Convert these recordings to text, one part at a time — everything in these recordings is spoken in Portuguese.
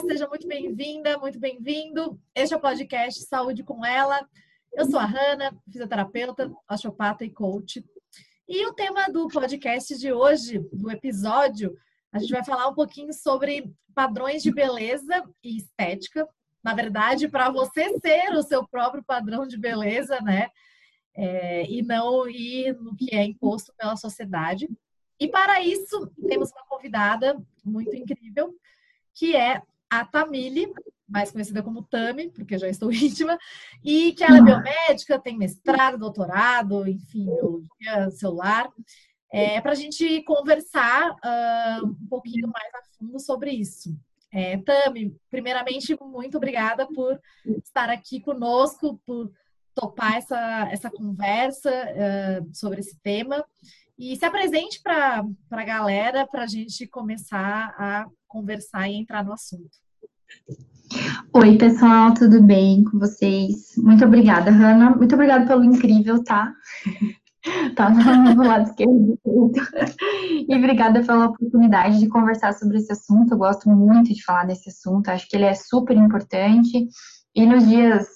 Seja muito bem-vinda, muito bem-vindo. Este é o podcast Saúde com Ela. Eu sou a Hanna, fisioterapeuta, osteopata e coach. E o tema do podcast de hoje, do episódio, a gente vai falar um pouquinho sobre padrões de beleza e estética. Na verdade, para você ser o seu próprio padrão de beleza, né? É, e não ir no que é imposto pela sociedade. E para isso, temos uma convidada muito incrível, que é a Tamile, mais conhecida como Tami, porque já estou íntima, e que ela é biomédica, tem mestrado, doutorado, enfim, biologia celular, é, para a gente conversar uh, um pouquinho mais a fundo sobre isso. É, Tami, primeiramente, muito obrigada por estar aqui conosco, por topar essa, essa conversa uh, sobre esse tema. E se apresente para a galera para a gente começar a conversar e entrar no assunto. Oi, pessoal, tudo bem com vocês? Muito obrigada, Hanna. Muito obrigada pelo incrível, tá? tá no lado esquerdo. E obrigada pela oportunidade de conversar sobre esse assunto. Eu gosto muito de falar desse assunto, acho que ele é super importante. E nos dias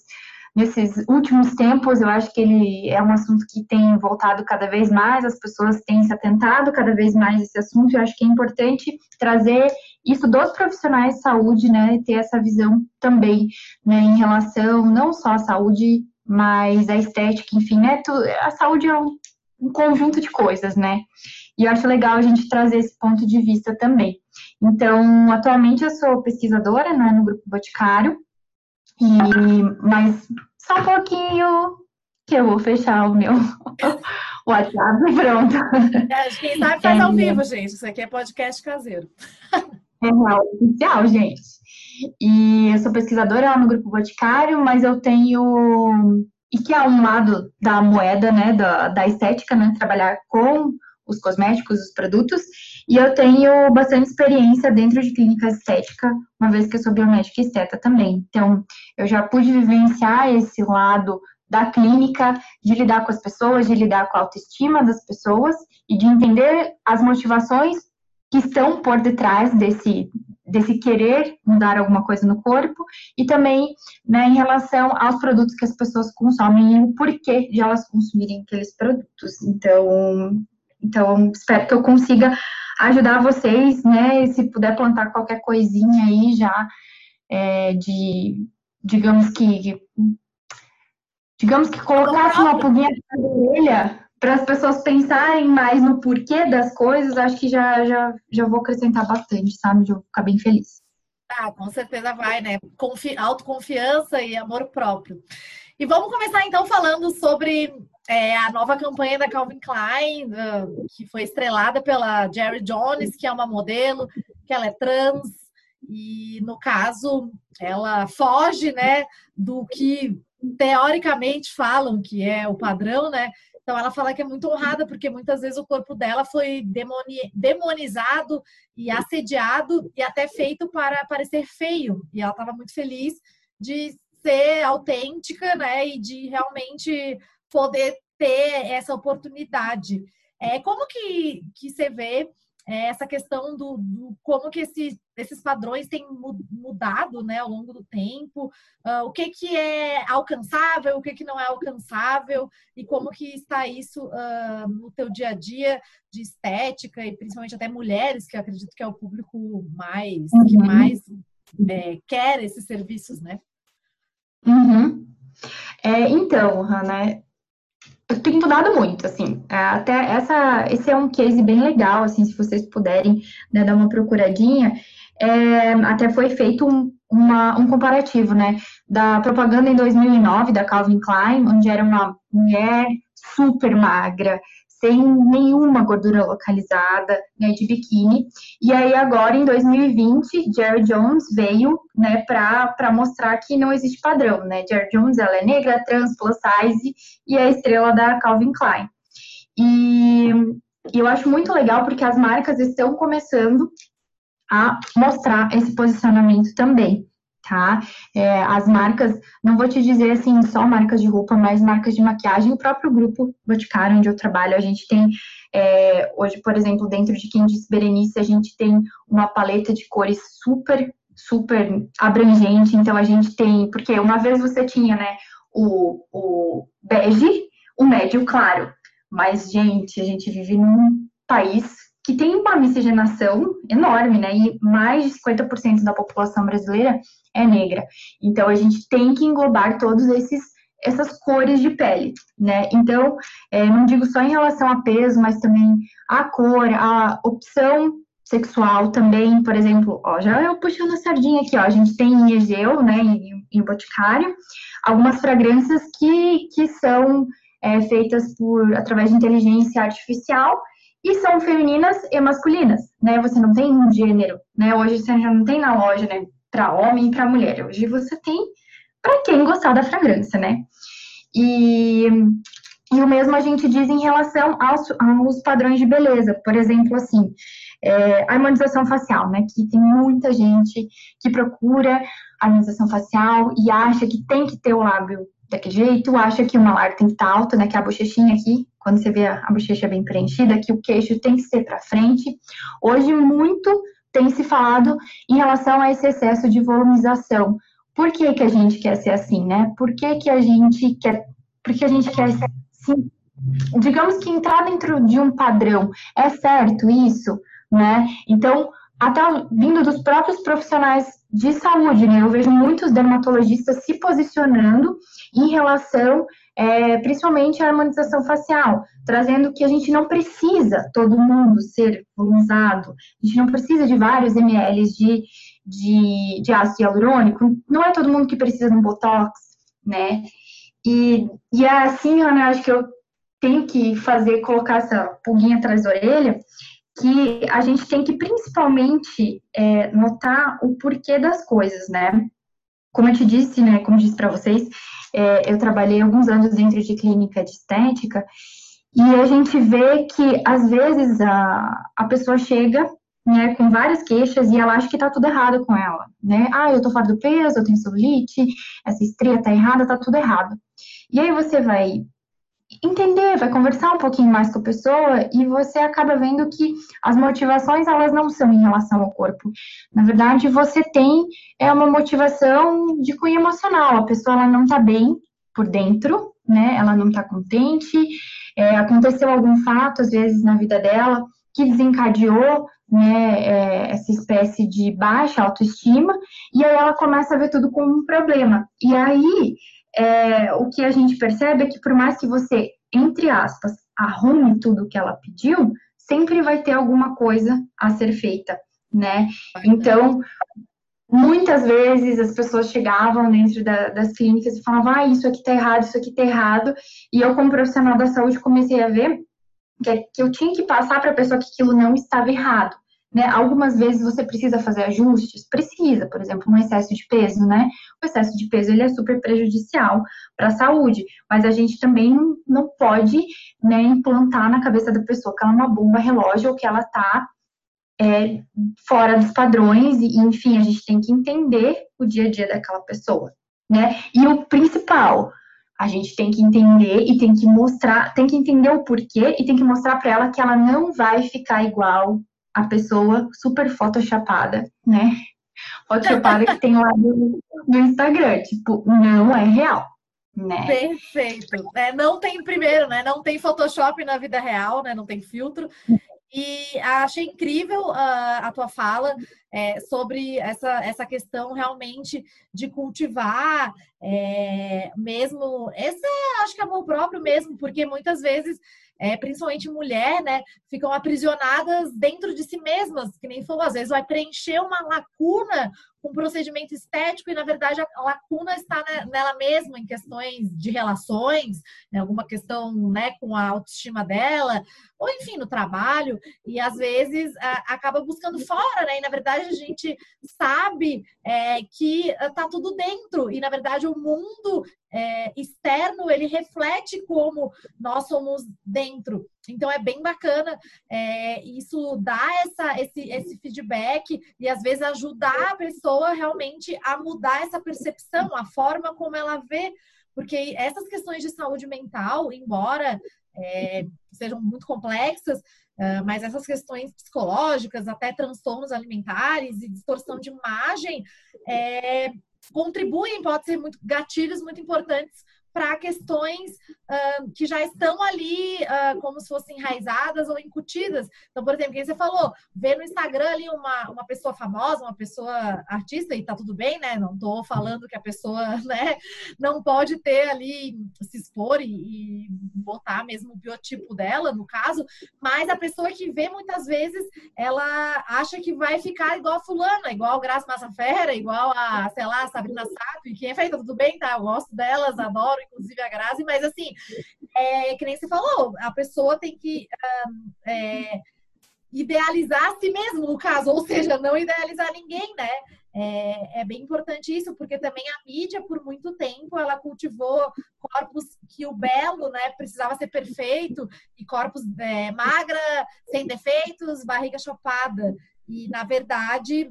nesses últimos tempos, eu acho que ele é um assunto que tem voltado cada vez mais, as pessoas têm se atentado cada vez mais a esse assunto, eu acho que é importante trazer isso dos profissionais de saúde, né, ter essa visão também, né, em relação não só à saúde, mas à estética, enfim, né, a saúde é um, um conjunto de coisas, né, e eu acho legal a gente trazer esse ponto de vista também. Então, atualmente eu sou pesquisadora, né, no Grupo Boticário, e, mas só um pouquinho que eu vou fechar o meu WhatsApp e pronto. É, quem sabe faz é, ao vivo, gente. Isso aqui é podcast caseiro. É real oficial, gente. E eu sou pesquisadora lá no Grupo Boticário, mas eu tenho. E que é um lado da moeda, né, da, da estética, né, trabalhar com os cosméticos, os produtos, e eu tenho bastante experiência dentro de clínica estética, uma vez que eu sou biomédica esteta também. Então, eu já pude vivenciar esse lado da clínica, de lidar com as pessoas, de lidar com a autoestima das pessoas e de entender as motivações que estão por detrás desse, desse querer mudar alguma coisa no corpo e também né, em relação aos produtos que as pessoas consomem e o porquê de elas consumirem aqueles produtos. Então, então espero que eu consiga ajudar vocês, né? Se puder plantar qualquer coisinha aí já é, de, digamos que, digamos que colocasse uma pulguinha na orelha para as pessoas pensarem mais no porquê das coisas, acho que já, já, já vou acrescentar bastante, sabe? Já vou ficar bem feliz. Ah, com certeza vai, né? Confi autoconfiança e amor próprio. E vamos começar então falando sobre é, a nova campanha da Calvin Klein, uh, que foi estrelada pela Jerry Jones, que é uma modelo, que ela é trans, e no caso ela foge, né, do que teoricamente falam que é o padrão, né? Então ela fala que é muito honrada porque muitas vezes o corpo dela foi demoni demonizado e assediado e até feito para parecer feio. E ela estava muito feliz de ser autêntica, né? E de realmente poder ter essa oportunidade. É, como que, que você vê é, essa questão do, do como que esse, esses padrões têm mudado né, ao longo do tempo, uh, o que, que é alcançável, o que, que não é alcançável, e como que está isso uh, no teu dia a dia de estética, e principalmente até mulheres, que eu acredito que é o público mais uhum. que mais é, quer esses serviços, né? Uhum. É, então, Hannah, tenho mudado muito, assim, é, até essa, esse é um case bem legal, assim, se vocês puderem né, dar uma procuradinha, é, até foi feito um, uma, um comparativo, né, da propaganda em 2009 da Calvin Klein, onde era uma mulher super magra, sem nenhuma gordura localizada, né, de biquíni. E aí agora, em 2020, Jerry Jones veio, né, para mostrar que não existe padrão, né? Jerry Jones, ela é negra, trans, plus size e é a estrela da Calvin Klein. E, e eu acho muito legal porque as marcas estão começando a mostrar esse posicionamento também tá? É, as marcas, não vou te dizer assim, só marcas de roupa, mas marcas de maquiagem, o próprio grupo Boticário, onde eu trabalho, a gente tem, é, hoje, por exemplo, dentro de quem disse Berenice, a gente tem uma paleta de cores super super abrangente. Então a gente tem, porque uma vez você tinha, né, o, o bege, o médio claro. Mas, gente, a gente vive num país que tem uma miscigenação enorme, né? E mais de 50% da população brasileira é negra. Então, a gente tem que englobar todos esses essas cores de pele, né? Então, é, não digo só em relação a peso, mas também a cor, a opção sexual também, por exemplo, ó, já eu puxando a sardinha aqui, ó, a gente tem em Egeu, né, em, em Boticário, algumas fragrâncias que, que são é, feitas por através de inteligência artificial e são femininas e masculinas, né? Você não tem um gênero, né? Hoje você já não tem na loja, né, para homem e para mulher. Hoje você tem para quem gostar da fragrância, né? E, e o mesmo a gente diz em relação aos, aos padrões de beleza. Por exemplo, assim, é, a harmonização facial, né? Que tem muita gente que procura harmonização facial e acha que tem que ter o lábio daquele jeito, acha que o malar tem que estar alto, né? Que a bochechinha aqui, quando você vê a, a bochecha bem preenchida, que o queixo tem que ser para frente. Hoje, muito tem se falado em relação a esse excesso de volumização. Por que, que a gente quer ser assim, né? Por que, que a gente quer. Porque a gente quer assim, digamos que entrar dentro de um padrão. É certo isso? né? Então, até vindo dos próprios profissionais de saúde, né? Eu vejo muitos dermatologistas se posicionando em relação, é, principalmente à harmonização facial, trazendo que a gente não precisa todo mundo ser volumizado, a gente não precisa de vários ml de, de, de ácido hialurônico, não é todo mundo que precisa de um botox, né? E, e é assim, Ana, acho que eu tenho que fazer, colocar essa pulguinha atrás da orelha, que a gente tem que principalmente é, notar o porquê das coisas, né? Como eu te disse, né? Como eu disse para vocês, é, eu trabalhei alguns anos dentro de clínica de estética e a gente vê que às vezes a, a pessoa chega né, com várias queixas e ela acha que tá tudo errado com ela, né? Ah, eu tô fora do peso, eu tenho celulite, essa estria tá errada, tá tudo errado. E aí você vai entender, vai conversar um pouquinho mais com a pessoa e você acaba vendo que as motivações elas não são em relação ao corpo. Na verdade, você tem é uma motivação de cunho emocional. A pessoa ela não está bem por dentro, né? Ela não está contente. É, aconteceu algum fato às vezes na vida dela que desencadeou né, é, essa espécie de baixa autoestima e aí ela começa a ver tudo como um problema. E aí é, o que a gente percebe é que por mais que você, entre aspas, arrume tudo que ela pediu, sempre vai ter alguma coisa a ser feita, né? Então, muitas vezes as pessoas chegavam dentro da, das clínicas e falavam, ah, isso aqui tá errado, isso aqui tá errado, e eu, como profissional da saúde, comecei a ver que, é, que eu tinha que passar para a pessoa que aquilo não estava errado. Né? Algumas vezes você precisa fazer ajustes, precisa, por exemplo, um excesso de peso, né? O excesso de peso ele é super prejudicial para a saúde, mas a gente também não pode né, implantar na cabeça da pessoa que ela é uma bomba relógio ou que ela está é, fora dos padrões, e enfim, a gente tem que entender o dia a dia daquela pessoa, né? E o principal, a gente tem que entender e tem que mostrar, tem que entender o porquê e tem que mostrar para ela que ela não vai ficar igual a pessoa super photoshopada, né? Photoshopada que tem lá do, do Instagram, tipo, não é real. Né? Perfeito. É, não tem primeiro, né? Não tem Photoshop na vida real, né? Não tem filtro. E achei incrível uh, a tua fala é, sobre essa, essa questão realmente de cultivar é, mesmo. Esse é, acho que é amor próprio mesmo, porque muitas vezes é, principalmente mulher, né, ficam aprisionadas dentro de si mesmas, que nem falou, às vezes vai preencher uma lacuna com um procedimento estético e, na verdade, a lacuna está nela mesma, em questões de relações, né, alguma questão né, com a autoestima dela, ou enfim, no trabalho, e às vezes a, acaba buscando fora, né? E na verdade a gente sabe é, que está tudo dentro, e na verdade o mundo é, externo ele reflete como nós somos dentro. Então é bem bacana é, isso dar essa, esse, esse feedback e às vezes ajudar a pessoa realmente a mudar essa percepção, a forma como ela vê, porque essas questões de saúde mental, embora é, sejam muito complexas, Uh, mas essas questões psicológicas, até transtornos alimentares e distorção de imagem, é, contribuem, pode ser muito gatilhos muito importantes para questões uh, que já estão ali uh, como se fossem enraizadas ou incutidas. Então, por exemplo, quem você falou, ver no Instagram ali uma, uma pessoa famosa, uma pessoa artista, e tá tudo bem, né? Não tô falando que a pessoa, né, não pode ter ali, se expor e, e botar mesmo o biotipo dela, no caso, mas a pessoa que vê muitas vezes, ela acha que vai ficar igual a fulana, igual a Graça Massa Ferra, igual a, sei lá, a Sabrina Sato, e quem é feita, tudo bem, tá? Eu gosto delas, adoro, inclusive a Grazi, mas assim, é, que nem você falou, a pessoa tem que um, é, idealizar a si mesmo, no caso, ou seja, não idealizar ninguém, né? É, é, bem importante isso, porque também a mídia, por muito tempo, ela cultivou corpos que o belo, né, precisava ser perfeito, e corpos é, magra, sem defeitos, barriga chopada. E, na verdade,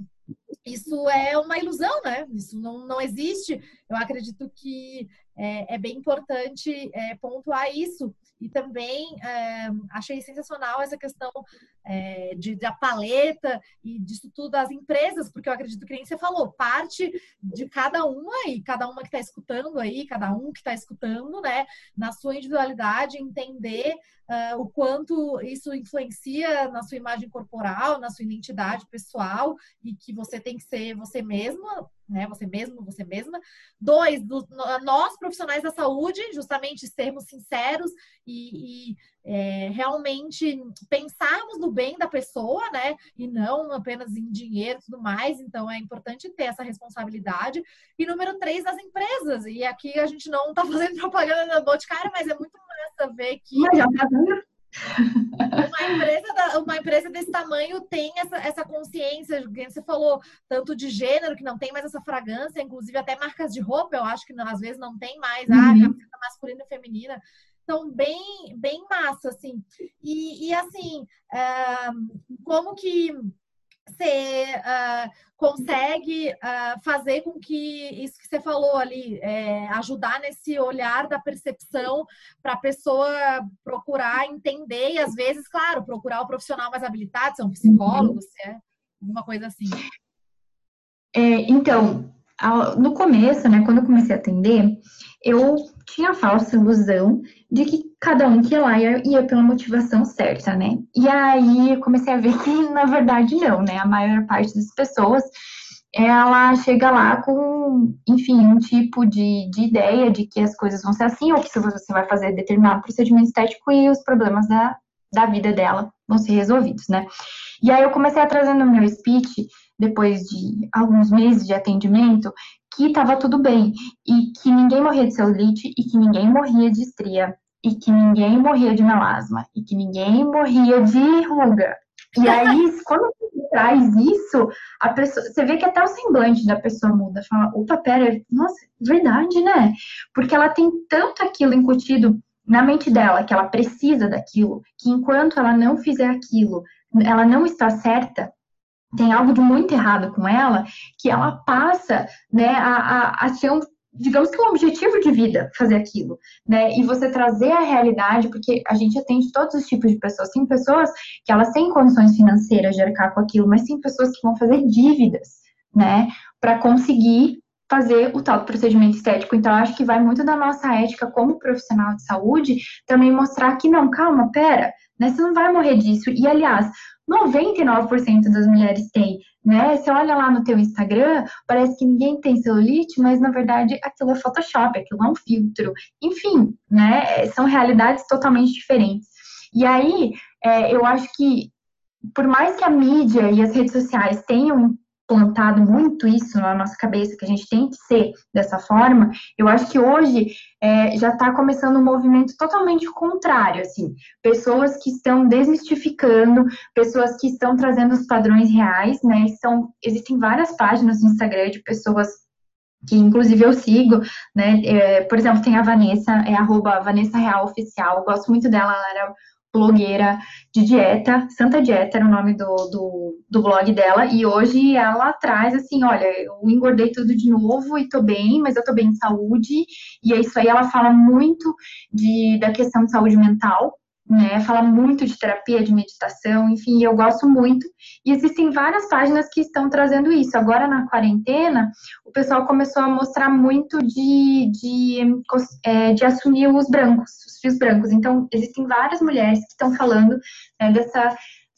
isso é uma ilusão, né? Isso não, não existe. Eu acredito que é, é bem importante é, pontuar isso. E também é, achei sensacional essa questão é, de, da paleta e disso tudo das empresas, porque eu acredito que nem você falou, parte de cada uma e cada uma que está escutando aí, cada um que está escutando, né, na sua individualidade, entender uh, o quanto isso influencia na sua imagem corporal, na sua identidade pessoal e que você tem que ser você mesma, né? Você mesmo, você mesma. Dois, do, nós profissionais da saúde, justamente sermos sinceros e, e é, realmente pensarmos no bem da pessoa, né? E não apenas em dinheiro e tudo mais. Então é importante ter essa responsabilidade. E número três, das empresas. E aqui a gente não está fazendo propaganda da Boticário, mas é muito massa ver que. Mas já tá uma empresa, uma empresa desse tamanho tem essa, essa consciência, você falou tanto de gênero, que não tem mais essa fragrância, inclusive até marcas de roupa, eu acho que não, às vezes não tem mais ah, uhum. a masculina e feminina. Então, bem, bem massa, assim. E, e assim, uh, como que você uh, consegue uh, fazer com que isso que você falou ali, é, ajudar nesse olhar da percepção para a pessoa procurar entender e, às vezes, claro, procurar o profissional mais habilitado, ser um psicólogo, uhum. se é alguma coisa assim. É, então, no começo, né, quando eu comecei a atender, eu tinha a falsa ilusão de que cada um que ia lá ia, ia, pela motivação certa, né? E aí eu comecei a ver que, na verdade, não, né? A maior parte das pessoas, ela chega lá com, enfim, um tipo de, de ideia de que as coisas vão ser assim, ou que você vai fazer determinado procedimento estético e os problemas da, da vida dela vão ser resolvidos, né? E aí eu comecei a trazer no meu speech, depois de alguns meses de atendimento, que estava tudo bem e que ninguém morria de celulite e que ninguém morria de estria e que ninguém morria de melasma e que ninguém morria de ruga. E aí, quando você traz isso, a pessoa, você vê que até o semblante da pessoa muda. Fala, opa, pera, nossa, verdade, né? Porque ela tem tanto aquilo incutido na mente dela, que ela precisa daquilo, que enquanto ela não fizer aquilo, ela não está certa, tem algo de muito errado com ela, que ela passa né, a, a, a ser um digamos que um objetivo de vida fazer aquilo, né? E você trazer a realidade, porque a gente atende todos os tipos de pessoas. Tem pessoas que elas têm condições financeiras de arcar com aquilo, mas tem pessoas que vão fazer dívidas, né? Para conseguir fazer o tal procedimento estético. Então, acho que vai muito da nossa ética como profissional de saúde também mostrar que não, calma, pera, né? Você não vai morrer disso. E, aliás, 99% das mulheres têm, né? Você olha lá no teu Instagram, parece que ninguém tem celulite, mas na verdade aquilo é Photoshop, aquilo é um filtro. Enfim, né? São realidades totalmente diferentes. E aí, é, eu acho que por mais que a mídia e as redes sociais tenham plantado muito isso na nossa cabeça, que a gente tem que ser dessa forma, eu acho que hoje é, já está começando um movimento totalmente contrário, assim, pessoas que estão desmistificando, pessoas que estão trazendo os padrões reais, né, são, existem várias páginas no Instagram de pessoas que inclusive eu sigo, né, é, por exemplo, tem a Vanessa, é arroba Vanessa Real Oficial, gosto muito dela, ela era blogueira de dieta, Santa Dieta era o nome do, do, do, blog dela, e hoje ela traz assim, olha, eu engordei tudo de novo e tô bem, mas eu tô bem em saúde, e é isso aí, ela fala muito de, da questão de saúde mental, né? Fala muito de terapia, de meditação, enfim, eu gosto muito. E existem várias páginas que estão trazendo isso. Agora, na quarentena, o pessoal começou a mostrar muito de, de, é, de assumir os brancos, os fios brancos. Então, existem várias mulheres que estão falando né, dessa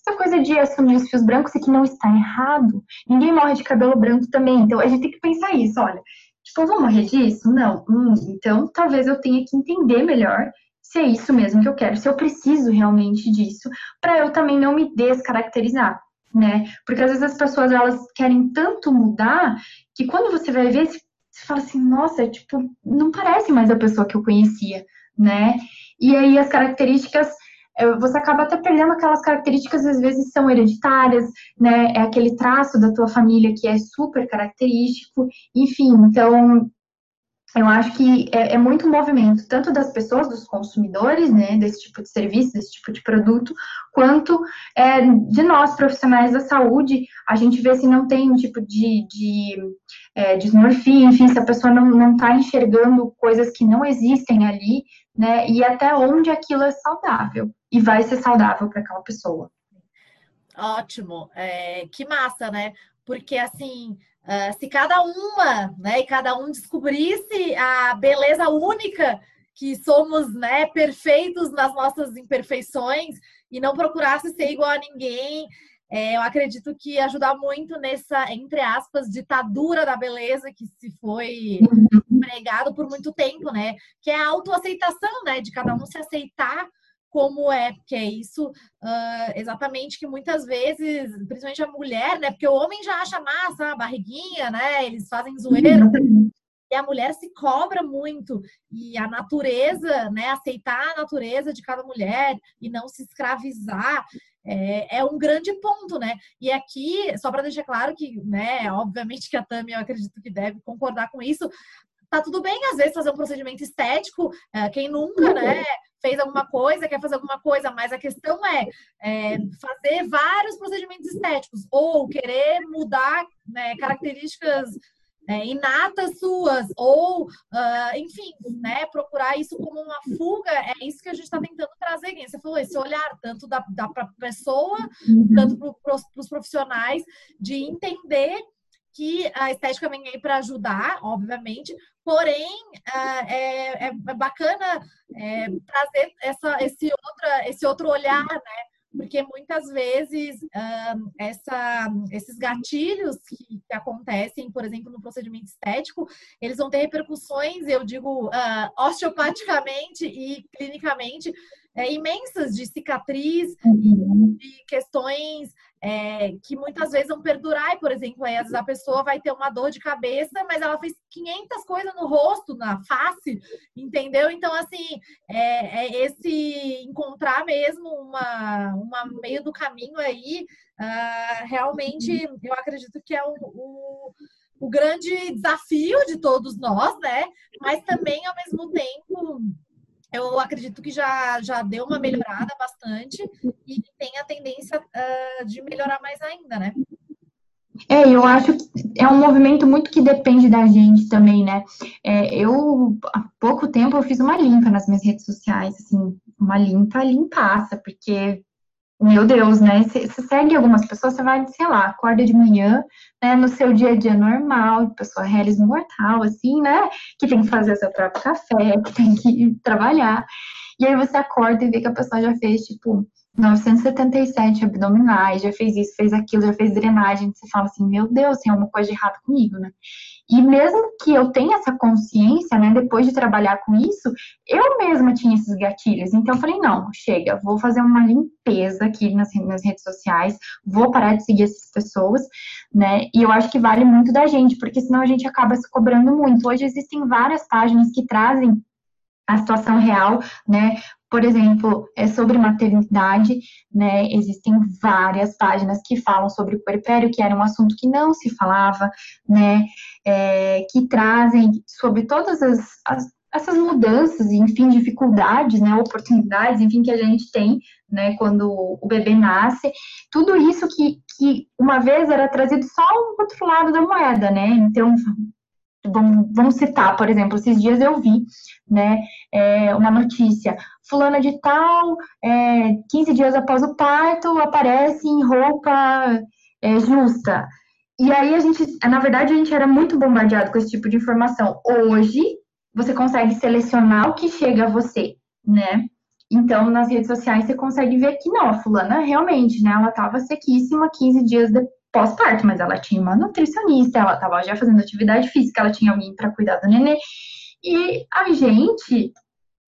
essa coisa de assumir os fios brancos e que não está errado. Ninguém morre de cabelo branco também. Então, a gente tem que pensar isso, olha. Tipo, eu vou morrer disso? Não. Hum, então, talvez eu tenha que entender melhor se é isso mesmo que eu quero, se eu preciso realmente disso, para eu também não me descaracterizar, né? Porque às vezes as pessoas elas querem tanto mudar que quando você vai ver, você fala assim, nossa, tipo, não parece mais a pessoa que eu conhecia, né? E aí as características é, você acaba até perdendo aquelas características às vezes são hereditárias, né? É aquele traço da tua família que é super característico, enfim. Então, eu acho que é, é, muito movimento, tanto das pessoas, dos consumidores, né, desse tipo de serviço, desse tipo de produto, quanto é, de nós, profissionais da saúde, a gente vê se não tem um tipo de, de é, dismorfia, enfim, se a pessoa não está enxergando coisas que não existem ali, né, e até onde aquilo é saudável, e vai ser saudável para aquela pessoa. Ótimo, é, que massa, né? Porque assim, Uh, se cada uma, né, e cada um descobrisse a beleza única que somos, né, perfeitos nas nossas imperfeições e não procurasse ser igual a ninguém, é, eu acredito que ajudar muito nessa, entre aspas, ditadura da beleza que se foi uhum. pregado por muito tempo, né? Que é a autoaceitação, né? De cada um se aceitar como é, porque é isso uh, exatamente que muitas vezes, principalmente a mulher, né? Porque o homem já acha massa, a barriguinha, né? Eles fazem zoeira. Uhum. E a mulher se cobra muito. E a natureza, né? Aceitar a natureza de cada mulher e não se escravizar é, é um grande ponto, né? E aqui, só para deixar claro que, né, obviamente que a Tami, eu acredito que deve concordar com isso, tá tudo bem, às vezes, fazer um procedimento estético, é, quem nunca, né? fez alguma coisa, quer fazer alguma coisa, mas a questão é, é fazer vários procedimentos estéticos ou querer mudar né, características é, inatas suas, ou, uh, enfim, né, procurar isso como uma fuga, é isso que a gente está tentando trazer. Quem você falou, esse olhar, tanto da, da pessoa, uhum. tanto para os profissionais, de entender que a estética vem aí para ajudar, obviamente, porém uh, é, é, bacana é, trazer essa, esse, outra, esse outro olhar, né? Porque muitas vezes uh, essa, esses gatilhos que, que, acontecem, por exemplo, no procedimento estético, eles vão ter repercussões, eu digo, uh, osteopaticamente e clinicamente, é, imensas de cicatriz, uhum. de questões é, que muitas vezes vão perdurar. E, por exemplo, aí, às vezes a pessoa vai ter uma dor de cabeça, mas ela fez 500 coisas no rosto, na face, entendeu? Então, assim, é, é esse encontrar mesmo uma, uma meio do caminho aí, uh, realmente, eu acredito que é o, o o grande desafio de todos nós, né? Mas também, ao mesmo tempo, eu acredito que já, já deu uma melhorada bastante e tem a tendência uh, de melhorar mais ainda, né? É, eu acho que é um movimento muito que depende da gente também, né? É, eu, há pouco tempo, eu fiz uma limpa nas minhas redes sociais, assim, uma limpa limpaça, porque meu Deus, né? Você segue algumas pessoas, você vai, sei lá, acorda de manhã, né, no seu dia a dia normal, pessoa reles mortal, assim, né? Que tem que fazer seu próprio café, que tem que trabalhar. E aí você acorda e vê que a pessoa já fez, tipo, 977 abdominais, já fez isso, fez aquilo, já fez drenagem. Você fala assim, meu Deus, tem alguma coisa de errado comigo, né? E mesmo que eu tenha essa consciência, né, depois de trabalhar com isso, eu mesma tinha esses gatilhos. Então eu falei, não, chega, vou fazer uma limpeza aqui nas, nas redes sociais, vou parar de seguir essas pessoas, né? E eu acho que vale muito da gente, porque senão a gente acaba se cobrando muito. Hoje existem várias páginas que trazem a situação real, né? Por exemplo, é sobre maternidade, né? Existem várias páginas que falam sobre o puerpério, que era um assunto que não se falava, né? É, que trazem sobre todas as, as, essas mudanças, enfim, dificuldades, né? Oportunidades, enfim, que a gente tem, né? Quando o bebê nasce, tudo isso que, que uma vez era trazido só um outro lado da moeda, né? Então vamos, vamos citar, por exemplo, esses dias eu vi, né, é, uma notícia, fulana de tal, é, 15 dias após o parto, aparece em roupa é, justa. E aí a gente, na verdade, a gente era muito bombardeado com esse tipo de informação. Hoje, você consegue selecionar o que chega a você, né? Então, nas redes sociais, você consegue ver que não, a fulana realmente, né? Ela estava sequíssima 15 dias de pós-parto, mas ela tinha uma nutricionista, ela estava já fazendo atividade física, ela tinha alguém para cuidar do nenê. E a gente,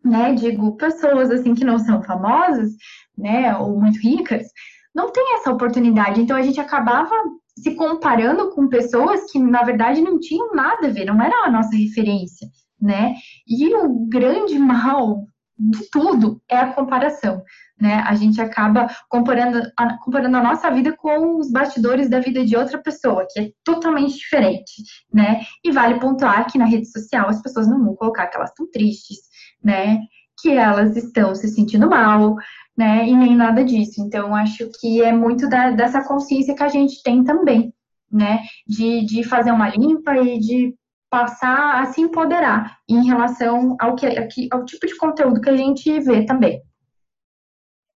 né, digo, pessoas assim que não são famosas, né, ou muito ricas, não tem essa oportunidade. Então a gente acabava se comparando com pessoas que na verdade não tinham nada a ver, não era a nossa referência, né? E o grande mal de tudo é a comparação, né? A gente acaba comparando a, comparando a nossa vida com os bastidores da vida de outra pessoa, que é totalmente diferente, né? E vale pontuar que na rede social as pessoas não vão colocar que elas estão tristes, né? Que elas estão se sentindo mal, né? E nem nada disso. Então, acho que é muito da, dessa consciência que a gente tem também, né? De, de fazer uma limpa e de passar a se empoderar em relação ao, que, ao tipo de conteúdo que a gente vê também.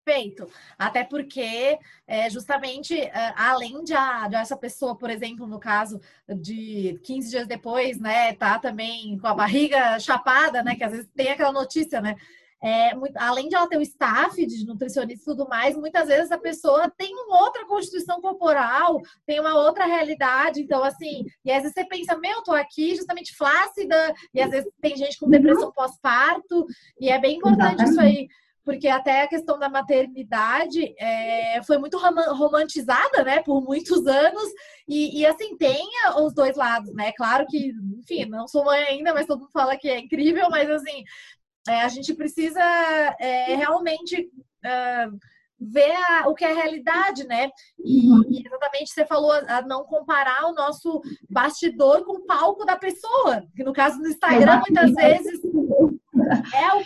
Perfeito. Até porque, é, justamente, é, além de, a, de, essa pessoa, por exemplo, no caso de 15 dias depois, né, tá também com a barriga chapada, né, que às vezes tem aquela notícia, né, é, muito, além de ela ter o staff de nutricionista e tudo mais, muitas vezes a pessoa tem uma outra constituição corporal, tem uma outra realidade. Então, assim, e às vezes você pensa, meu, eu tô aqui justamente flácida, e às vezes tem gente com depressão uhum. pós-parto, e é bem importante Exatamente. isso aí porque até a questão da maternidade é, foi muito romantizada, né, por muitos anos, e, e, assim, tem os dois lados, né, claro que, enfim, não sou mãe ainda, mas todo mundo fala que é incrível, mas assim, é, a gente precisa é, realmente uh, ver a, o que é a realidade, né? E, uhum. e, exatamente você falou a não comparar o nosso bastidor com o palco da pessoa, que no caso do Instagram, muitas vezes é o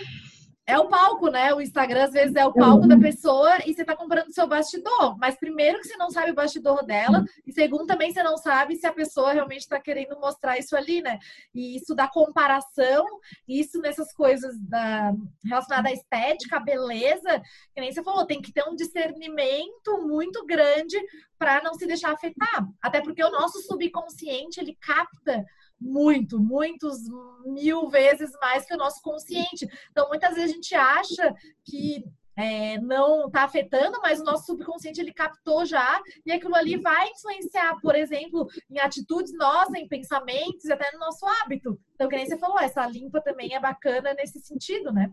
é o palco, né? O Instagram às vezes é o palco da pessoa e você está comprando o seu bastidor. Mas primeiro que você não sabe o bastidor dela, e segundo também você não sabe se a pessoa realmente está querendo mostrar isso ali, né? E isso da comparação, isso nessas coisas da, relacionadas à estética, à beleza, que nem você falou, tem que ter um discernimento muito grande para não se deixar afetar. Até porque o nosso subconsciente ele capta muito, muitos mil vezes mais que o nosso consciente. Então, muitas vezes a gente acha que é, não está afetando, mas o nosso subconsciente ele captou já e aquilo ali vai influenciar, por exemplo, em atitudes nossas, em pensamentos e até no nosso hábito. Então, que nem você falou, essa limpa também é bacana nesse sentido, né?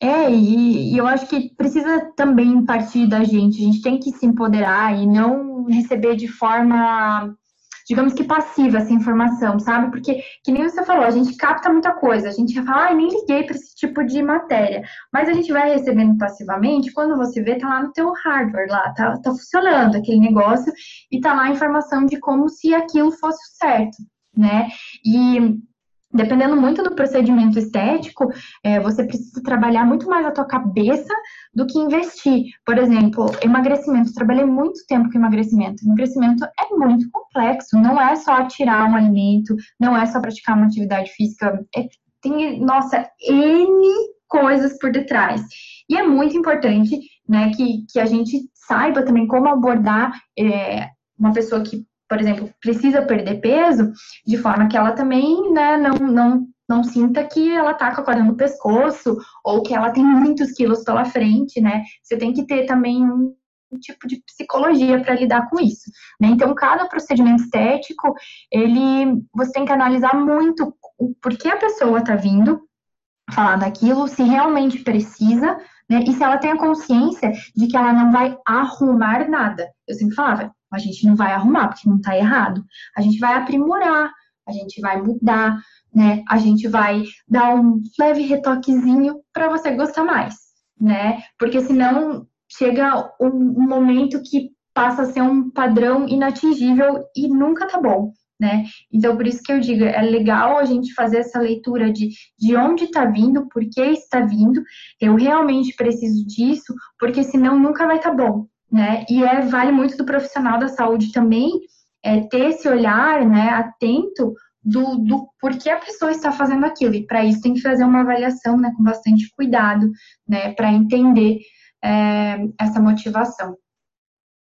É, e, e eu acho que precisa também partir da gente. A gente tem que se empoderar e não receber de forma digamos que passiva essa informação, sabe? Porque, que nem você falou, a gente capta muita coisa, a gente fala, ah, nem liguei para esse tipo de matéria, mas a gente vai recebendo passivamente, quando você vê, tá lá no teu hardware, lá, tá, tá funcionando aquele negócio, e tá lá a informação de como se aquilo fosse certo, né? E dependendo muito do procedimento estético, é, você precisa trabalhar muito mais a tua cabeça do que investir. Por exemplo, emagrecimento. Trabalhei muito tempo com emagrecimento. Emagrecimento é muito complexo. Não é só tirar um alimento, não é só praticar uma atividade física. É, tem, nossa, N coisas por detrás. E é muito importante, né, que, que a gente saiba também como abordar é, uma pessoa que por exemplo, precisa perder peso, de forma que ela também né, não, não, não sinta que ela tá com a corda no pescoço ou que ela tem muitos quilos pela frente, né? Você tem que ter também um tipo de psicologia para lidar com isso, né? Então, cada procedimento estético, ele você tem que analisar muito o porquê a pessoa tá vindo falar daquilo, se realmente precisa, né? E se ela tem a consciência de que ela não vai arrumar nada. Eu sempre falava, a gente não vai arrumar, porque não está errado. A gente vai aprimorar, a gente vai mudar, né? A gente vai dar um leve retoquezinho para você gostar mais, né? Porque senão chega um, momento que passa a ser um padrão inatingível e nunca tá bom, né? Então, por isso que eu digo, é legal a gente fazer essa leitura de, de onde está vindo, por que está vindo, eu realmente preciso disso, porque senão nunca vai estar tá bom, né? E é, vale muito do profissional da saúde também é, ter esse olhar, né, atento do, do porquê a pessoa está fazendo aquilo. E para isso tem que fazer uma avaliação, né, com bastante cuidado, né, para entender é, essa motivação.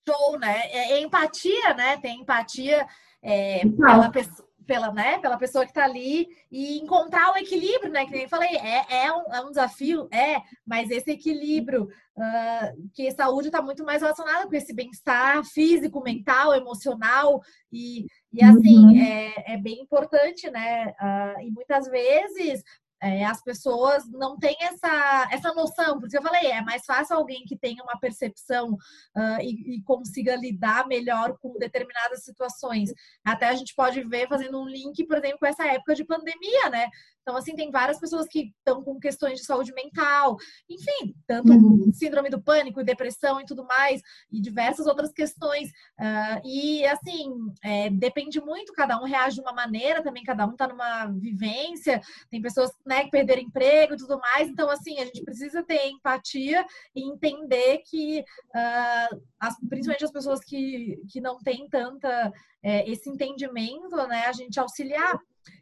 Show, né? É, é empatia, né? Tem empatia é, pela pessoa pela, né, pela pessoa que está ali e encontrar o equilíbrio, né? Que nem eu falei, é, é, um, é um desafio, é, mas esse equilíbrio, uh, que saúde está muito mais relacionada com esse bem-estar físico, mental, emocional, e, e assim, uhum. é, é bem importante, né? Uh, e muitas vezes é, as pessoas não têm essa, essa noção, porque eu falei, é mais fácil alguém que tenha uma percepção uh, e, e, consiga lidar melhor com determinadas situações. Até a gente pode ver fazendo um link, por exemplo, com essa época de pandemia, né? Então, assim, tem várias pessoas que estão com questões de saúde mental, enfim, tanto uhum. síndrome do pânico, depressão e tudo mais, e diversas outras questões. Uh, e, assim, é, depende muito, cada um reage de uma maneira, também cada um está numa vivência, tem pessoas né, que perderam emprego e tudo mais. Então, assim, a gente precisa ter empatia e entender que, uh, as, principalmente as pessoas que, que não têm tanta é, esse entendimento, né, a gente auxiliar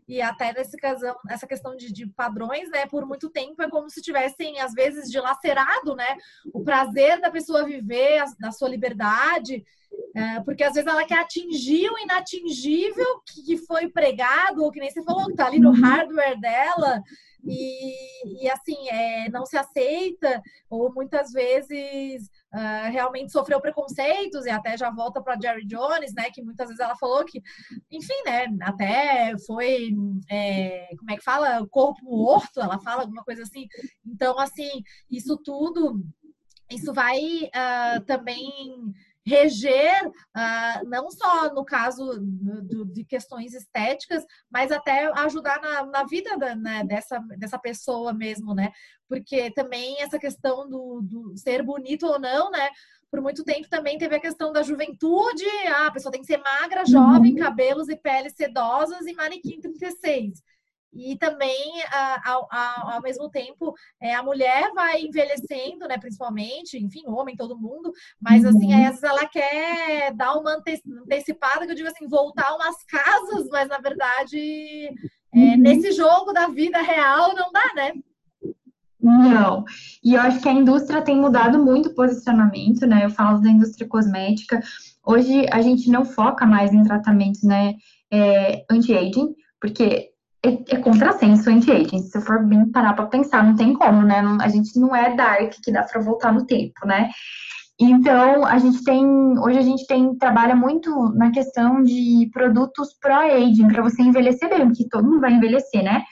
e até nesse casão, essa questão de, de, padrões, né? Por muito tempo é como se tivessem, às vezes, dilacerado, né? O prazer da pessoa viver, a, da sua liberdade, é, porque às vezes ela quer atingir o inatingível que, que foi pregado, ou que nem você falou, que tá ali no uhum. hardware dela, e, e assim, é, não se aceita, ou muitas vezes uh, realmente sofreu preconceitos, e até já volta para Jerry Jones, né? Que muitas vezes ela falou que, enfim, né? Até foi, é, como é que fala? Corpo morto, ela fala alguma coisa assim. Então, assim, isso tudo, isso vai uh, também reger, uh, não só no caso do, de questões estéticas, mas até ajudar na, na vida da, né, dessa, dessa pessoa mesmo, né? Porque também essa questão do, do ser bonito ou não, né? por muito tempo também teve a questão da juventude. Ah, a pessoa tem que ser magra, jovem, uhum. cabelos e peles sedosas e manequim 36. E também, ao, ao, ao mesmo tempo, é, a mulher vai envelhecendo, né? Principalmente, enfim, homem, todo mundo, mas assim, uhum. às vezes ela quer dar uma antecipada, que eu digo assim, voltar umas casas, mas na verdade, é, nesse jogo da vida real não dá, né? Não. E eu acho que a indústria tem mudado muito o posicionamento, né? Eu falo da indústria cosmética. Hoje a gente não foca mais em tratamentos, né? É, anti-aging, porque é, é contrassenso anti-aging. Se for bem parar para pensar, não tem como, né? A gente não é dark que dá para voltar no tempo, né? Então, a gente tem, hoje a gente tem, trabalha muito na questão de produtos pró-aging, para você envelhecer bem, porque todo mundo vai envelhecer, né?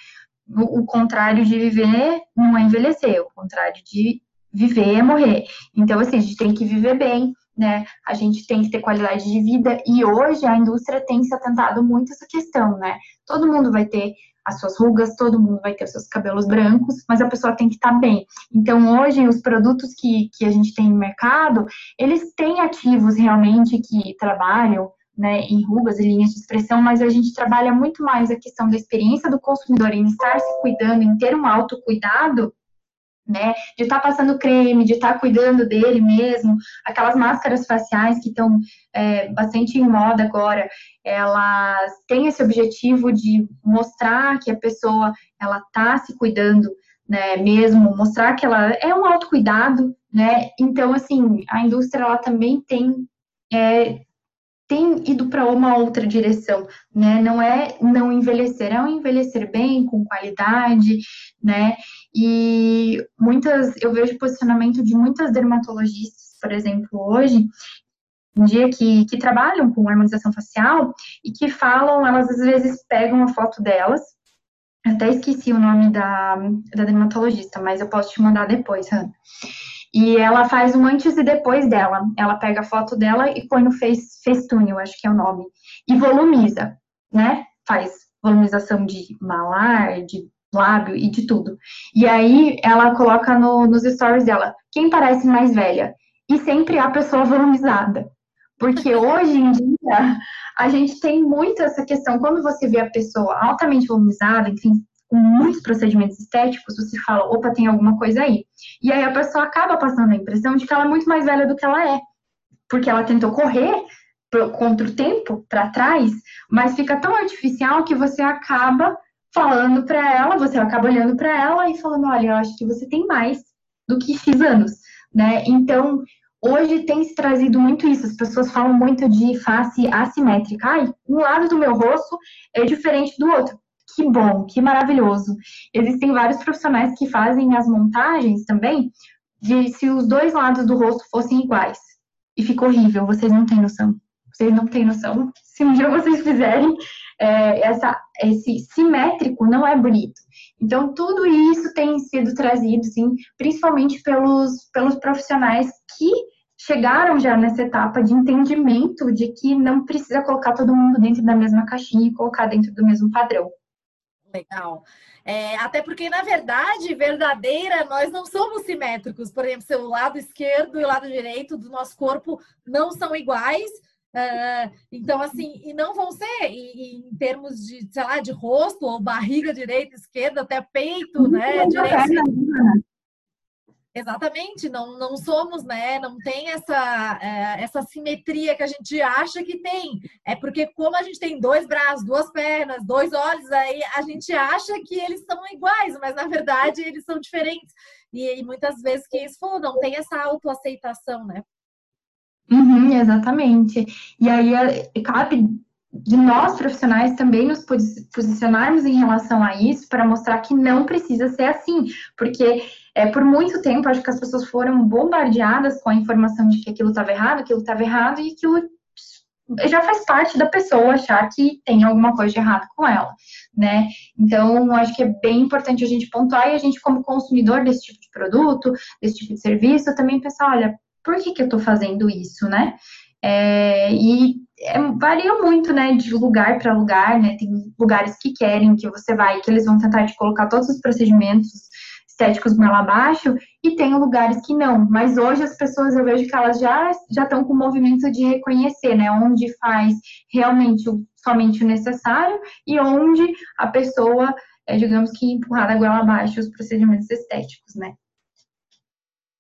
O, o, contrário de viver não é envelhecer, o contrário de viver é morrer. Então, assim, a gente tem que viver bem, né? A gente tem que ter qualidade de vida e hoje a indústria tem se atentado muito a essa questão, né? Todo mundo vai ter as suas rugas, todo mundo vai ter os seus cabelos brancos, mas a pessoa tem que estar bem. Então, hoje, os produtos que, que a gente tem no mercado, eles têm ativos realmente que trabalham né, em rugas e linhas de expressão, mas a gente trabalha muito mais a questão da experiência do consumidor em estar se cuidando, em ter um autocuidado, né? De estar tá passando creme, de estar tá cuidando dele mesmo, aquelas máscaras faciais que estão é, bastante em moda agora, elas têm esse objetivo de mostrar que a pessoa ela está se cuidando, né? Mesmo mostrar que ela é um autocuidado, né? Então assim a indústria ela também tem é, tem ido para uma outra direção, né? Não é não envelhecer, é um envelhecer bem, com qualidade, né? E muitas, eu vejo posicionamento de muitas dermatologistas, por exemplo, hoje, um dia que, que trabalham com harmonização facial e que falam, elas às vezes pegam a foto delas, até esqueci o nome da, da dermatologista, mas eu posso te mandar depois, Hannah e ela faz um antes e depois dela. Ela pega a foto dela e põe no Face, Facetune, eu acho que é o nome. E volumiza, né? Faz volumização de malar, de lábio e de tudo. E aí ela coloca no, nos stories dela, quem parece mais velha? E sempre a pessoa volumizada. Porque hoje em dia a gente tem muito essa questão, quando você vê a pessoa altamente volumizada, enfim, com muitos procedimentos estéticos, você fala, opa, tem alguma coisa aí. E aí a pessoa acaba passando a impressão de que ela é muito mais velha do que ela é. Porque ela tentou correr contra o tempo, para trás, mas fica tão artificial que você acaba falando para ela, você acaba olhando para ela e falando, olha, eu acho que você tem mais do que X anos, né? Então, hoje tem se trazido muito isso, as pessoas falam muito de face assimétrica. Ai, um lado do meu rosto é diferente do outro. Que bom, que maravilhoso. Existem vários profissionais que fazem as montagens também de se os dois lados do rosto fossem iguais. E fica horrível, vocês não têm noção. Vocês não têm noção. Se um dia vocês fizerem, é, essa, esse simétrico não é bonito. Então, tudo isso tem sido trazido, sim, principalmente pelos, pelos profissionais que chegaram já nessa etapa de entendimento de que não precisa colocar todo mundo dentro da mesma caixinha e colocar dentro do mesmo padrão. Legal. É, até porque, na verdade, verdadeira, nós não somos simétricos. Por exemplo, seu lado esquerdo e o lado direito do nosso corpo não são iguais. Uh, então, assim, e não vão ser e, e em termos de, sei lá, de rosto ou barriga direita, esquerda, até peito, né? Direito. Exatamente, não, não somos, né? Não tem essa, é, essa simetria que a gente acha que tem. É porque, como a gente tem dois braços, duas pernas, dois olhos, aí a gente acha que eles são iguais, mas na verdade eles são diferentes. E, e muitas vezes que isso não tem essa autoaceitação, né? Uhum, exatamente. E aí é, cabe de nós profissionais também nos posicionarmos em relação a isso para mostrar que não precisa ser assim, porque é, por muito tempo acho que as pessoas foram bombardeadas com a informação de que aquilo estava errado, aquilo estava errado e aquilo já faz parte da pessoa achar que tem alguma coisa de errado com ela, né? Então, acho que é bem importante a gente pontuar e a gente, como consumidor desse tipo de produto, desse tipo de serviço, também pensar, olha, por que, que eu estou fazendo isso, né? É, e é, varia muito, né, de lugar para lugar, né? Tem lugares que querem que você vai, que eles vão tentar te colocar todos os procedimentos estéticos lá abaixo, e tem lugares que não. Mas hoje as pessoas, eu vejo que elas já já estão com o movimento de reconhecer, né, onde faz realmente o, somente o necessário e onde a pessoa é, digamos que empurrar a goela abaixo os procedimentos estéticos, né?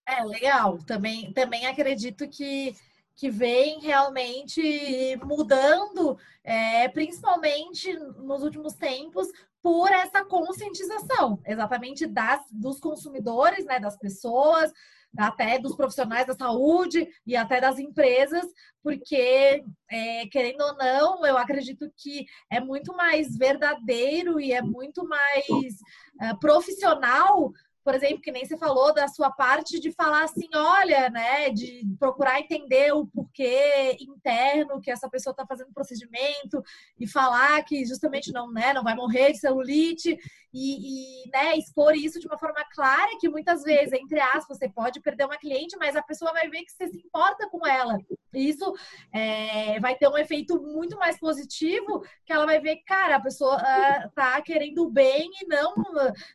É legal. Também, também acredito que que vem realmente mudando, é, principalmente nos últimos tempos, por essa conscientização, exatamente das, dos consumidores, né, das pessoas, até dos profissionais da saúde e até das empresas, porque, é, querendo ou não, eu acredito que é muito mais verdadeiro e é muito mais é, profissional por exemplo, que nem você falou da sua parte de falar assim, olha, né, de procurar entender o porquê interno que essa pessoa está fazendo procedimento e falar que justamente não, né, não vai morrer de celulite e, e, né, expor isso de uma forma clara que muitas vezes, entre aspas, você pode perder uma cliente, mas a pessoa vai ver que você se importa com ela. E isso é, vai ter um efeito muito mais positivo, que ela vai ver que, cara, a pessoa uh, tá querendo o bem e não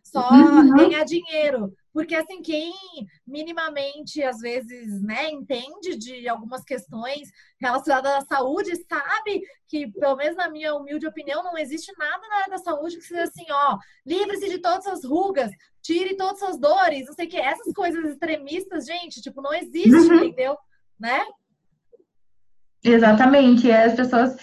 só uhum. ganhar dinheiro. Porque, assim, quem minimamente, às vezes, né, entende de algumas questões relacionadas à saúde, sabe que, pelo menos na minha humilde opinião, não existe nada na área da saúde que seja assim, ó, livre-se de todas as rugas, tire todas as dores, não sei o que. Essas coisas extremistas, gente, tipo, não existe, uhum. entendeu? Né? Exatamente. As pessoas.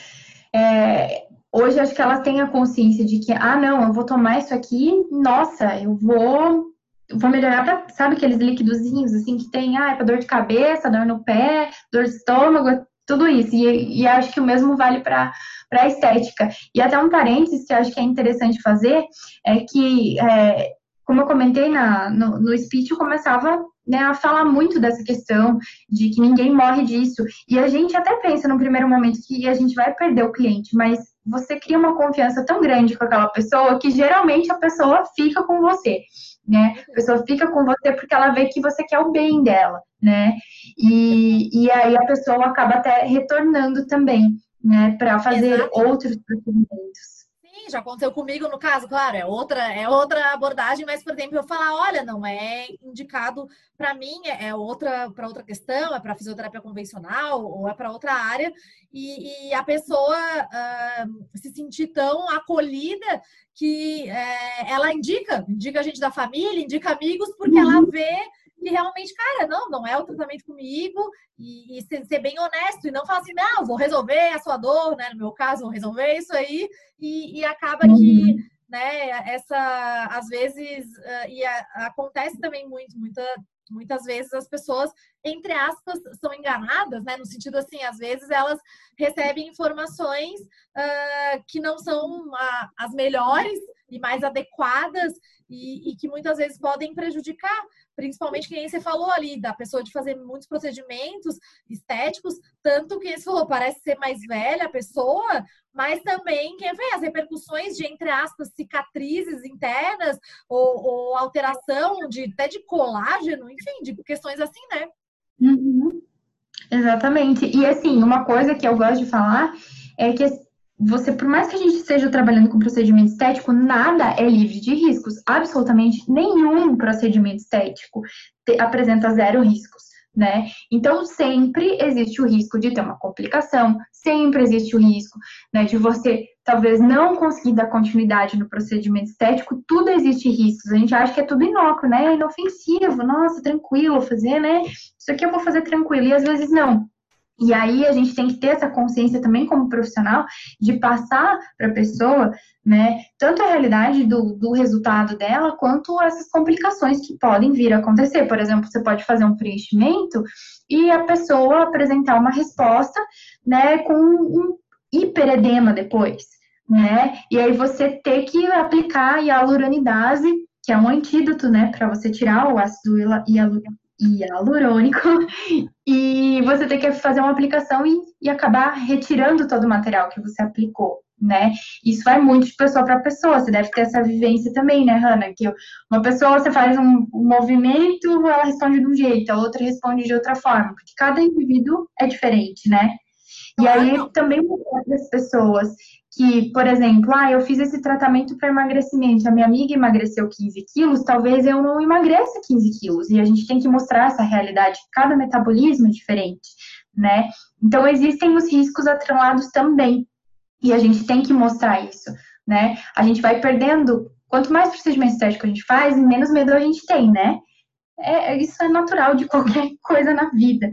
É, hoje acho que elas têm a consciência de que, ah, não, eu vou tomar isso aqui, nossa, eu vou vou melhorar para, sabe, aqueles líquidozinhos, assim, que tem, ah, é para dor de cabeça, dor no pé, dor de estômago, tudo isso. E, e acho que o mesmo vale para a estética. E até um parênteses que acho que é interessante fazer é que, é, como eu comentei na, no, no speech, eu começava né, a falar muito dessa questão de que ninguém morre disso. E a gente até pensa no primeiro momento que a gente vai perder o cliente, mas você cria uma confiança tão grande com aquela pessoa que geralmente a pessoa fica com você né? A pessoa fica com você porque ela vê que você quer o bem dela, né? E, e aí a pessoa acaba até retornando também, né? Para fazer Exato. outros procedimentos. Já aconteceu comigo no caso, claro, é outra, é outra abordagem, mas, por exemplo, eu falar, olha, não é indicado para mim, é, é outra para outra questão, é para fisioterapia convencional ou é para outra área, e, e a pessoa uh, se sentir tão acolhida que é, ela indica, indica a gente da família, indica amigos, porque uhum. ela vê e realmente, cara, não, não é o tratamento comigo, e, e ser, ser, bem honesto, e não falar assim, não, vou resolver a sua dor, né? No meu caso, vou resolver isso aí, e, e acaba que, uhum. né, essa, às vezes, uh, e a, acontece também muito, muita, muitas vezes as pessoas, entre aspas, são enganadas, né? No sentido assim, às vezes elas recebem informações uh, que não são uh, as melhores e mais adequadas e, e, que muitas vezes podem prejudicar, principalmente quem você falou ali, da pessoa de fazer muitos procedimentos estéticos, tanto que você falou, parece ser mais velha a pessoa, mas também quer ver as repercussões de, entre aspas, cicatrizes internas ou, ou alteração de até de colágeno, enfim, de questões assim, né? Uhum. Exatamente. E assim, uma coisa que eu gosto de falar é que você, por mais que a gente esteja trabalhando com procedimento estético, nada é livre de riscos. Absolutamente nenhum procedimento estético te, apresenta zero riscos, né? Então, sempre existe o risco de ter uma complicação, sempre existe o risco, né, de você talvez não conseguir dar continuidade no procedimento estético, tudo existe riscos. A gente acha que é tudo inócuo, né? É inofensivo, nossa, tranquilo fazer, né? Isso aqui eu vou fazer tranquilo, e às vezes não e aí a gente tem que ter essa consciência também como profissional de passar para a pessoa, né, tanto a realidade do, do resultado dela quanto essas complicações que podem vir a acontecer. Por exemplo, você pode fazer um preenchimento e a pessoa apresentar uma resposta, né, com um hiperedema depois, né? E aí você ter que aplicar a hialuronidase, que é um antídoto, né, para você tirar o ácido hialurônico hialurônico e você tem que fazer uma aplicação e, e acabar retirando todo o material que você aplicou, né? Isso vai muito de pessoa para pessoa. Você deve ter essa vivência também, né, Hanna? Que uma pessoa você faz um, um movimento, ela responde de um jeito, a outra responde de outra forma, porque cada indivíduo é diferente, né? E aí também para as pessoas que, por exemplo, ah, eu fiz esse tratamento para emagrecimento, a minha amiga emagreceu 15 quilos, talvez eu não emagreça 15 quilos. E a gente tem que mostrar essa realidade, cada metabolismo é diferente, né? Então, existem os riscos atrelados também. E a gente tem que mostrar isso, né? A gente vai perdendo, quanto mais procedimento estético a gente faz, menos medo a gente tem, né? É, isso é natural de qualquer coisa na vida.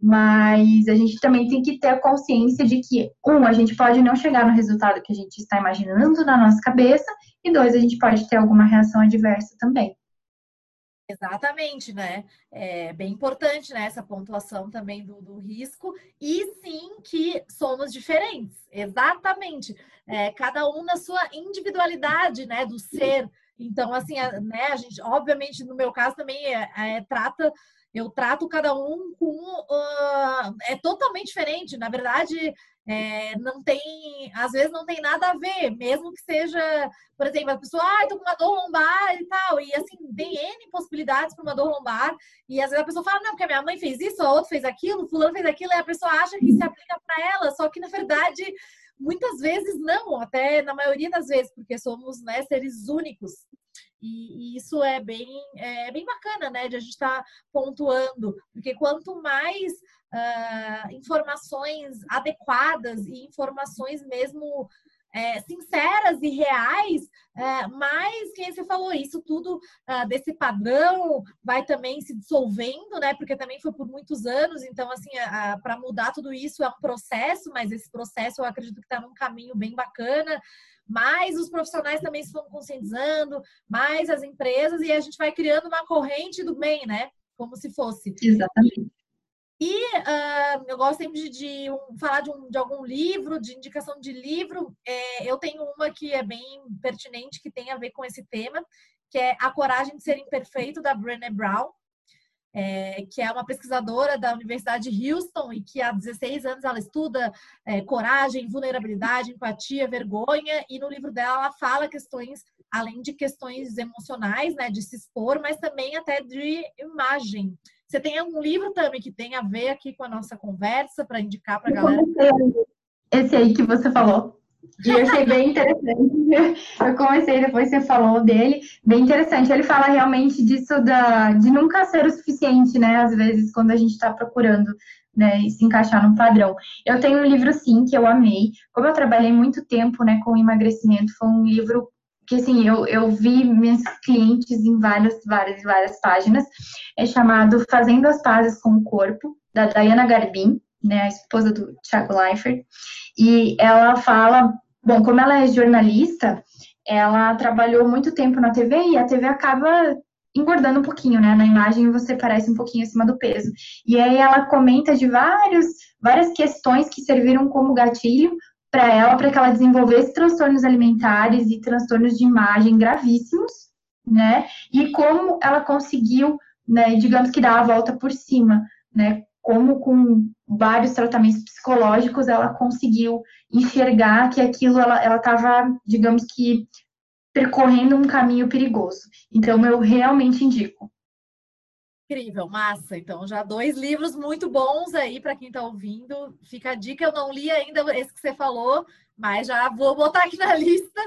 Mas a gente também tem que ter a consciência de que, um, a gente pode não chegar no resultado que a gente está imaginando na nossa cabeça, e dois, a gente pode ter alguma reação adversa também. Exatamente, né? É bem importante né, essa pontuação também do, do risco, e sim que somos diferentes, exatamente. É, cada um na sua individualidade, né? Do ser. Então, assim, a, né, a gente, obviamente, no meu caso também é, é trata eu trato cada um com. Uh, é totalmente diferente. Na verdade, é, não tem. Às vezes não tem nada a ver, mesmo que seja, por exemplo, a pessoa, ah, tô com uma dor lombar e tal. E assim, tem N possibilidades para uma dor lombar. E às vezes a pessoa fala, não, porque a minha mãe fez isso, a outra fez aquilo, fulano fez aquilo, e a pessoa acha que se aplica para ela, só que na verdade. Muitas vezes não, até na maioria das vezes, porque somos né, seres únicos. E, e, isso é bem, é bem bacana, né? De a gente estar tá pontuando, porque quanto mais uh, informações adequadas e informações mesmo é, sinceras e reais, é, mas quem você falou isso tudo uh, desse padrão vai também se dissolvendo, né? Porque também foi por muitos anos, então assim para mudar tudo isso é um processo, mas esse processo eu acredito que está num caminho bem bacana mais os profissionais também se vão conscientizando, mais as empresas, e a gente vai criando uma corrente do bem, né? Como se fosse. Exatamente. E uh, eu gosto sempre de, de um, falar de, um, de, algum livro, de indicação de livro. É, eu tenho uma que é bem pertinente, que tem a ver com esse tema, que é A Coragem de Ser Imperfeito, da Brené Brown é, que é uma pesquisadora da Universidade de Houston e que há 16 anos ela estuda é, coragem, vulnerabilidade, empatia, vergonha, e no livro dela ela fala questões, além de questões emocionais, né, de se expor, mas também até de imagem. Você tem um livro também que tem a ver aqui com a nossa conversa para indicar para a galera? Esse aí que você falou. E eu achei bem interessante. Eu comecei, depois você falou dele, bem interessante. Ele fala realmente disso da, de nunca ser o suficiente, né? Às vezes, quando a gente está procurando né, e se encaixar num padrão. Eu tenho um livro, sim, que eu amei. Como eu trabalhei muito tempo né, com emagrecimento, foi um livro que assim, eu, eu vi minhas clientes em várias, várias, várias páginas, é chamado Fazendo as Pazes com o Corpo, da Diana Garbin, né, a esposa do Thiago Leifert, e ela fala, bom, como ela é jornalista, ela trabalhou muito tempo na TV e a TV acaba engordando um pouquinho, né? Na imagem você parece um pouquinho acima do peso. E aí ela comenta de vários, várias questões que serviram como gatilho para ela, para que ela desenvolvesse transtornos alimentares e transtornos de imagem gravíssimos, né? E como ela conseguiu, né, digamos que dar a volta por cima, né? Como com vários tratamentos psicológicos ela conseguiu enxergar que aquilo ela estava, digamos que percorrendo um caminho perigoso. Então eu realmente indico. Incrível, massa. Então, já dois livros muito bons aí para quem está ouvindo. Fica a dica, eu não li ainda esse que você falou, mas já vou botar aqui na lista.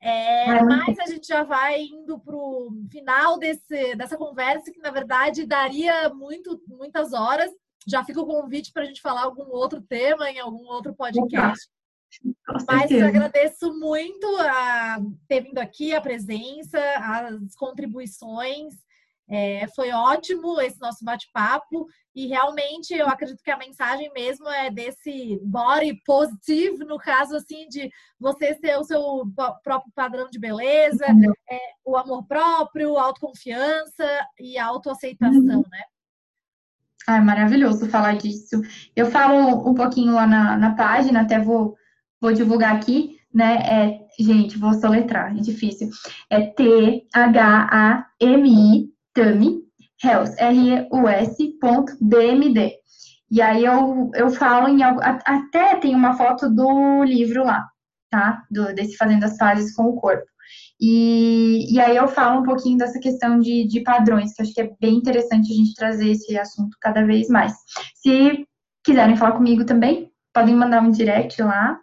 É, mas a gente já vai indo para o final desse, dessa conversa, que na verdade daria muito, muitas horas. Já fica o convite para a gente falar algum outro tema em algum outro podcast. Mas eu agradeço muito a ter vindo aqui, a presença, as contribuições. É, foi ótimo esse nosso bate-papo e realmente eu acredito que a mensagem mesmo é desse body positive, no caso assim de você ser o seu próprio padrão de beleza, é, o amor próprio, autoconfiança e autoaceitação, uhum. né? Ah, maravilhoso falar disso. Eu falo um pouquinho lá na, na página, até vou, vou divulgar aqui, né? É, gente, vou soletrar, é difícil. É T-H-A-M-I Tami Health, R-E-U-S.dmd. E aí eu, eu falo em algo, até tem uma foto do livro lá, tá? Do, desse Fazendo as Fases com o Corpo. E, e aí eu falo um pouquinho dessa questão de, de padrões, que acho que é bem interessante a gente trazer esse assunto cada vez mais. Se quiserem falar comigo também, podem mandar um direct lá,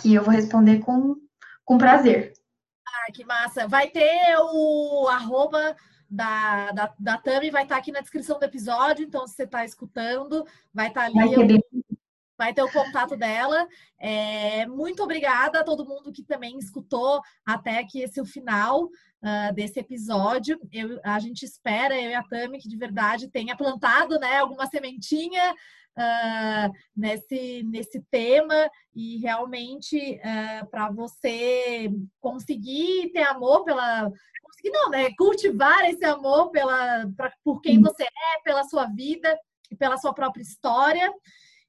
que eu vou responder com, com prazer. Ah, que massa! Vai ter o arroba da, da, da Tami vai estar tá aqui na descrição do episódio, então se você está escutando, vai estar tá ali. Vai ter, vai ter o contato dela. É, muito obrigada a todo mundo que também escutou até aqui esse o final uh, desse episódio. Eu, a gente espera, eu e a Tami, que de verdade tenha plantado né, alguma sementinha uh, nesse, nesse tema e realmente uh, para você conseguir ter amor pela conseguir não, né? Cultivar esse amor pela, pra, por quem você é, pela sua vida e pela sua própria história.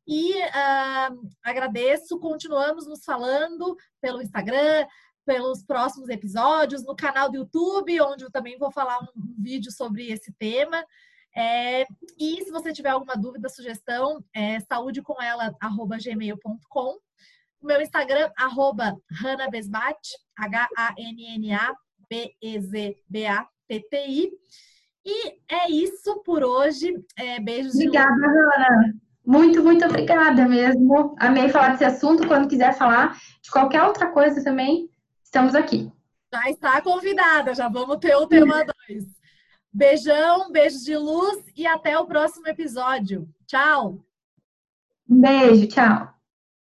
E uh, agradeço, continuamos nos falando pelo Instagram, pelos próximos episódios, no canal do YouTube, onde eu também vou falar um, um vídeo sobre esse tema. É, e se você tiver alguma dúvida, sugestão, é saúdecoela.gmail.com. O meu Instagram, arroba Hanna Besbat, H-A-N-N-A B-E-Z-B-A-T-T-I. E é isso por hoje. É, beijos. Obrigada, Ana. Muito, muito obrigada mesmo. Amei falar desse assunto. Quando quiser falar de qualquer outra coisa também, estamos aqui. Já está convidada, já vamos ter o tema 2. Beijão, beijos de luz e até o próximo episódio. Tchau. Um beijo, tchau.